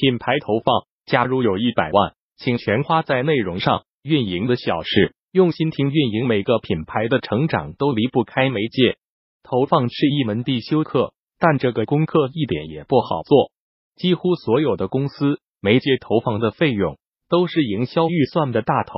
品牌投放，假如有一百万，请全花在内容上。运营的小事，用心听运营每个品牌的成长都离不开媒介投放，是一门必修课。但这个功课一点也不好做。几乎所有的公司媒介投放的费用都是营销预算的大头。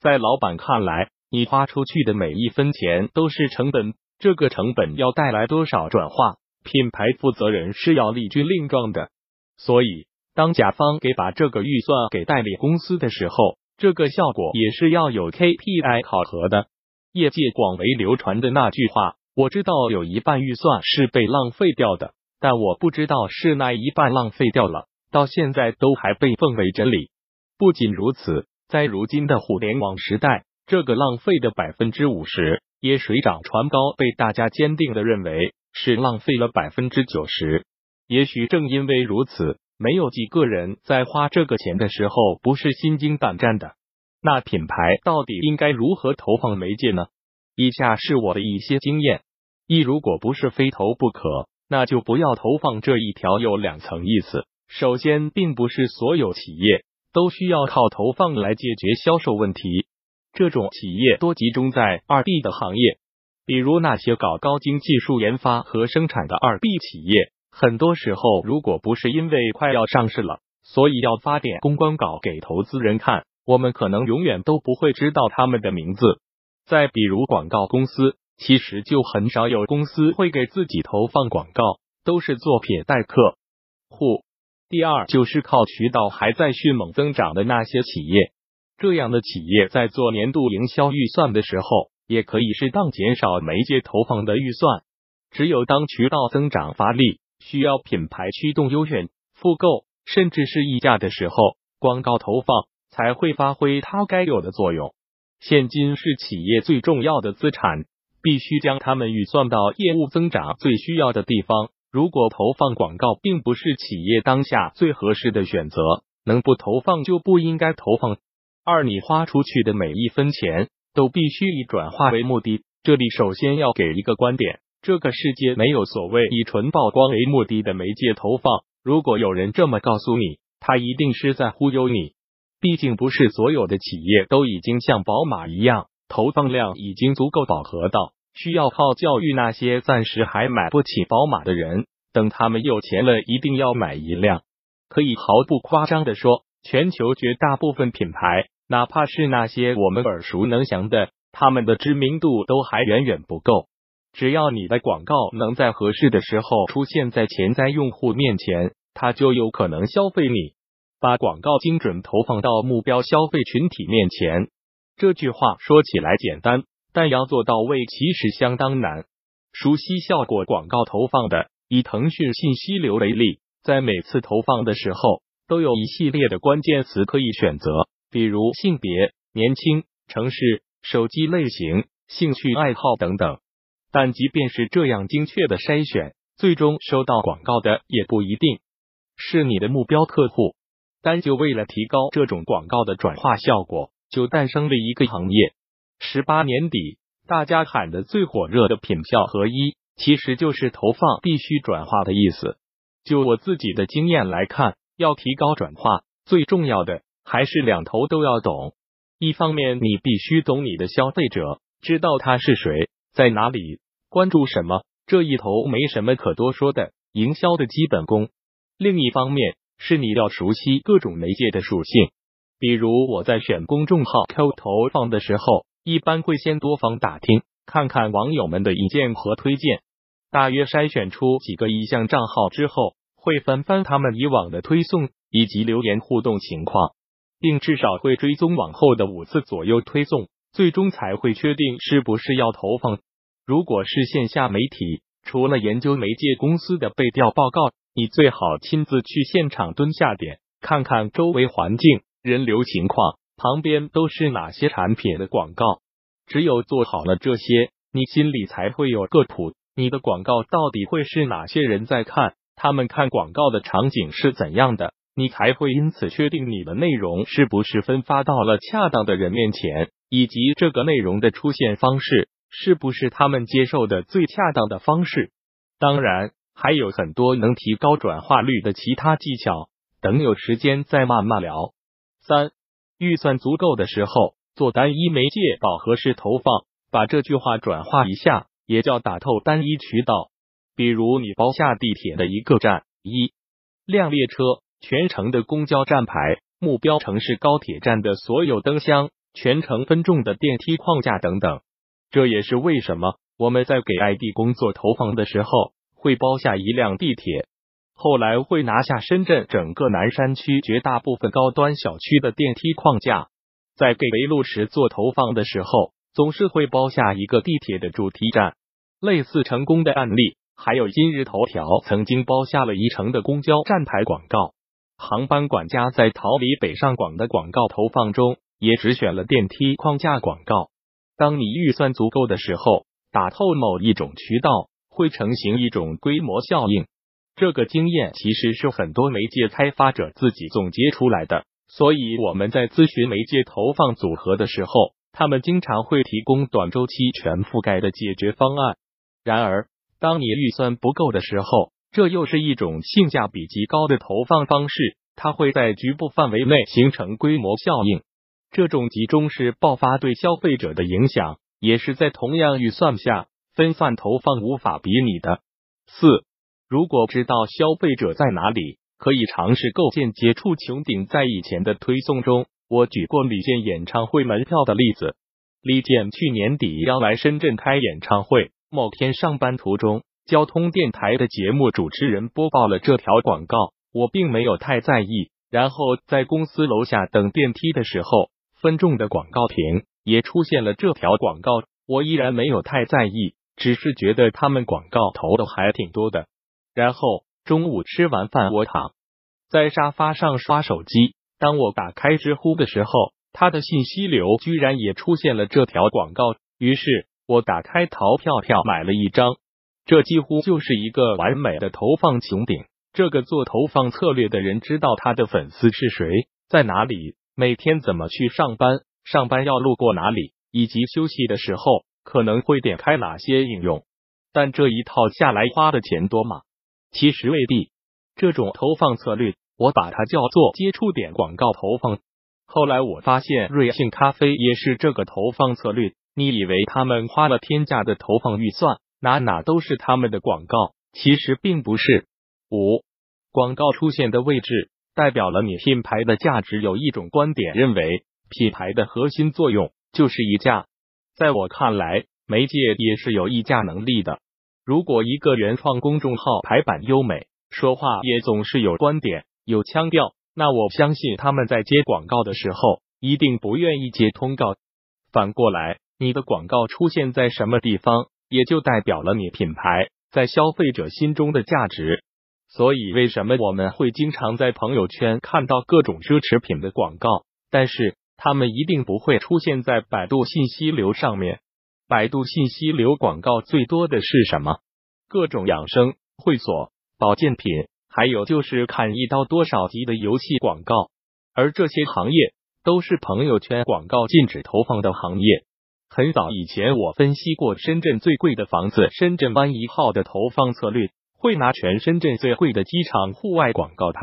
在老板看来，你花出去的每一分钱都是成本，这个成本要带来多少转化，品牌负责人是要立军令状的。所以，当甲方给把这个预算给代理公司的时候，这个效果也是要有 KPI 考核的。业界广为流传的那句话。我知道有一半预算是被浪费掉的，但我不知道是那一半浪费掉了，到现在都还被奉为真理。不仅如此，在如今的互联网时代，这个浪费的百分之五十也水涨船高，被大家坚定的认为是浪费了百分之九十。也许正因为如此，没有几个人在花这个钱的时候不是心惊胆战的。那品牌到底应该如何投放媒介呢？以下是我的一些经验：一，如果不是非投不可，那就不要投放这一条。有两层意思。首先，并不是所有企业都需要靠投放来解决销售问题，这种企业多集中在二 B 的行业，比如那些搞高精技术研发和生产的二 B 企业。很多时候，如果不是因为快要上市了，所以要发点公关稿给投资人看，我们可能永远都不会知道他们的名字。再比如广告公司，其实就很少有公司会给自己投放广告，都是做撇带客户。第二就是靠渠道还在迅猛增长的那些企业，这样的企业在做年度营销预算的时候，也可以适当减少媒介投放的预算。只有当渠道增长发力，需要品牌驱动优选、复购，甚至是溢价的时候，广告投放才会发挥它该有的作用。现金是企业最重要的资产，必须将它们预算到业务增长最需要的地方。如果投放广告并不是企业当下最合适的选择，能不投放就不应该投放。二，你花出去的每一分钱都必须以转化为目的。这里首先要给一个观点：这个世界没有所谓以纯曝光为目的的媒介投放。如果有人这么告诉你，他一定是在忽悠你。毕竟不是所有的企业都已经像宝马一样，投放量已经足够饱和到需要靠教育那些暂时还买不起宝马的人，等他们有钱了，一定要买一辆。可以毫不夸张的说，全球绝大部分品牌，哪怕是那些我们耳熟能详的，他们的知名度都还远远不够。只要你的广告能在合适的时候出现在潜在用户面前，他就有可能消费你。把广告精准投放到目标消费群体面前，这句话说起来简单，但要做到位其实相当难。熟悉效果广告投放的，以腾讯信息流为例，在每次投放的时候，都有一系列的关键词可以选择，比如性别、年轻、城市、手机类型、兴趣爱好等等。但即便是这样精确的筛选，最终收到广告的也不一定是你的目标客户。单就为了提高这种广告的转化效果，就诞生了一个行业。十八年底，大家喊的最火热的品效合一，其实就是投放必须转化的意思。就我自己的经验来看，要提高转化，最重要的还是两头都要懂。一方面，你必须懂你的消费者，知道他是谁，在哪里，关注什么，这一头没什么可多说的，营销的基本功。另一方面，是你要熟悉各种媒介的属性，比如我在选公众号 Q 投放的时候，一般会先多方打听，看看网友们的意见和推荐，大约筛选出几个意向账号之后，会翻翻他们以往的推送以及留言互动情况，并至少会追踪往后的五次左右推送，最终才会确定是不是要投放。如果是线下媒体，除了研究媒介公司的背调报告。你最好亲自去现场蹲下点，看看周围环境、人流情况，旁边都是哪些产品的广告。只有做好了这些，你心里才会有个谱。你的广告到底会是哪些人在看？他们看广告的场景是怎样的？你才会因此确定你的内容是不是分发到了恰当的人面前，以及这个内容的出现方式是不是他们接受的最恰当的方式。当然。还有很多能提高转化率的其他技巧，等有时间再慢慢聊。三、预算足够的时候做单一媒介饱和式投放，把这句话转化一下，也叫打透单一渠道。比如你包下地铁的一个站，一辆列车全程的公交站牌，目标城市高铁站的所有灯箱，全程分众的电梯框架等等。这也是为什么我们在给 ID 工作投放的时候，会包下一辆地铁。后来会拿下深圳整个南山区绝大部分高端小区的电梯框架，在给围路时做投放的时候，总是会包下一个地铁的主题站。类似成功的案例，还有今日头条曾经包下了宜城的公交站牌广告。航班管家在逃离北上广的广告投放中，也只选了电梯框架广告。当你预算足够的时候，打透某一种渠道，会成型一种规模效应。这个经验其实是很多媒介开发者自己总结出来的，所以我们在咨询媒介投放组合的时候，他们经常会提供短周期全覆盖的解决方案。然而，当你预算不够的时候，这又是一种性价比极高的投放方式，它会在局部范围内形成规模效应。这种集中式爆发对消费者的影响，也是在同样预算下分散投放无法比拟的。四。如果知道消费者在哪里，可以尝试构建接触穹顶。在以前的推送中，我举过李健演唱会门票的例子。李健去年底要来深圳开演唱会，某天上班途中，交通电台的节目主持人播报了这条广告，我并没有太在意。然后在公司楼下等电梯的时候，分众的广告亭也出现了这条广告，我依然没有太在意，只是觉得他们广告投的还挺多的。然后中午吃完饭，我躺在沙发上刷手机。当我打开知乎的时候，他的信息流居然也出现了这条广告。于是我打开淘票票买了一张。这几乎就是一个完美的投放穹顶。这个做投放策略的人知道他的粉丝是谁，在哪里，每天怎么去上班，上班要路过哪里，以及休息的时候可能会点开哪些应用。但这一套下来花的钱多吗？其实未必，这种投放策略，我把它叫做接触点广告投放。后来我发现，瑞幸咖啡也是这个投放策略。你以为他们花了天价的投放预算，哪哪都是他们的广告，其实并不是。五，广告出现的位置代表了你品牌的价值。有一种观点认为，品牌的核心作用就是溢价。在我看来，媒介也是有溢价能力的。如果一个原创公众号排版优美，说话也总是有观点、有腔调，那我相信他们在接广告的时候一定不愿意接通告。反过来，你的广告出现在什么地方，也就代表了你品牌在消费者心中的价值。所以，为什么我们会经常在朋友圈看到各种奢侈品的广告，但是他们一定不会出现在百度信息流上面？百度信息流广告最多的是什么？各种养生、会所、保健品，还有就是砍一刀多少级的游戏广告。而这些行业都是朋友圈广告禁止投放的行业。很早以前，我分析过深圳最贵的房子——深圳湾一号的投放策略，会拿全深圳最贵的机场户外广告台。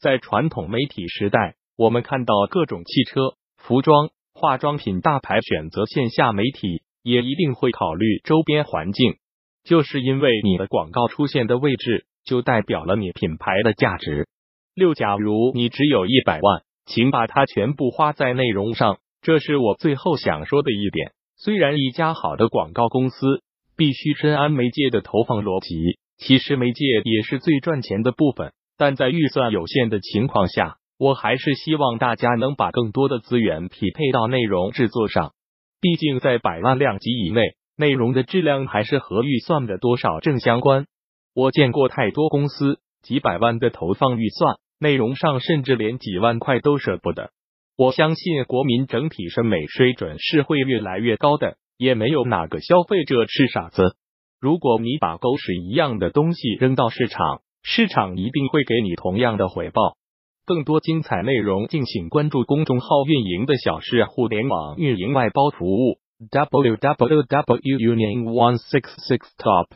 在传统媒体时代，我们看到各种汽车、服装、化妆品大牌选择线下媒体。也一定会考虑周边环境，就是因为你的广告出现的位置，就代表了你品牌的价值。六，假如你只有一百万，请把它全部花在内容上。这是我最后想说的一点。虽然一家好的广告公司必须深谙媒介的投放逻辑，其实媒介也是最赚钱的部分。但在预算有限的情况下，我还是希望大家能把更多的资源匹配到内容制作上。毕竟在百万量级以内，内容的质量还是和预算的多少正相关。我见过太多公司几百万的投放预算，内容上甚至连几万块都舍不得。我相信国民整体审美水准是会越来越高的，也没有哪个消费者是傻子。如果你把狗屎一样的东西扔到市场，市场一定会给你同样的回报。更多精彩内容，敬请关注公众号“运营的小事互联网运营外包服务 ”，www.union166top。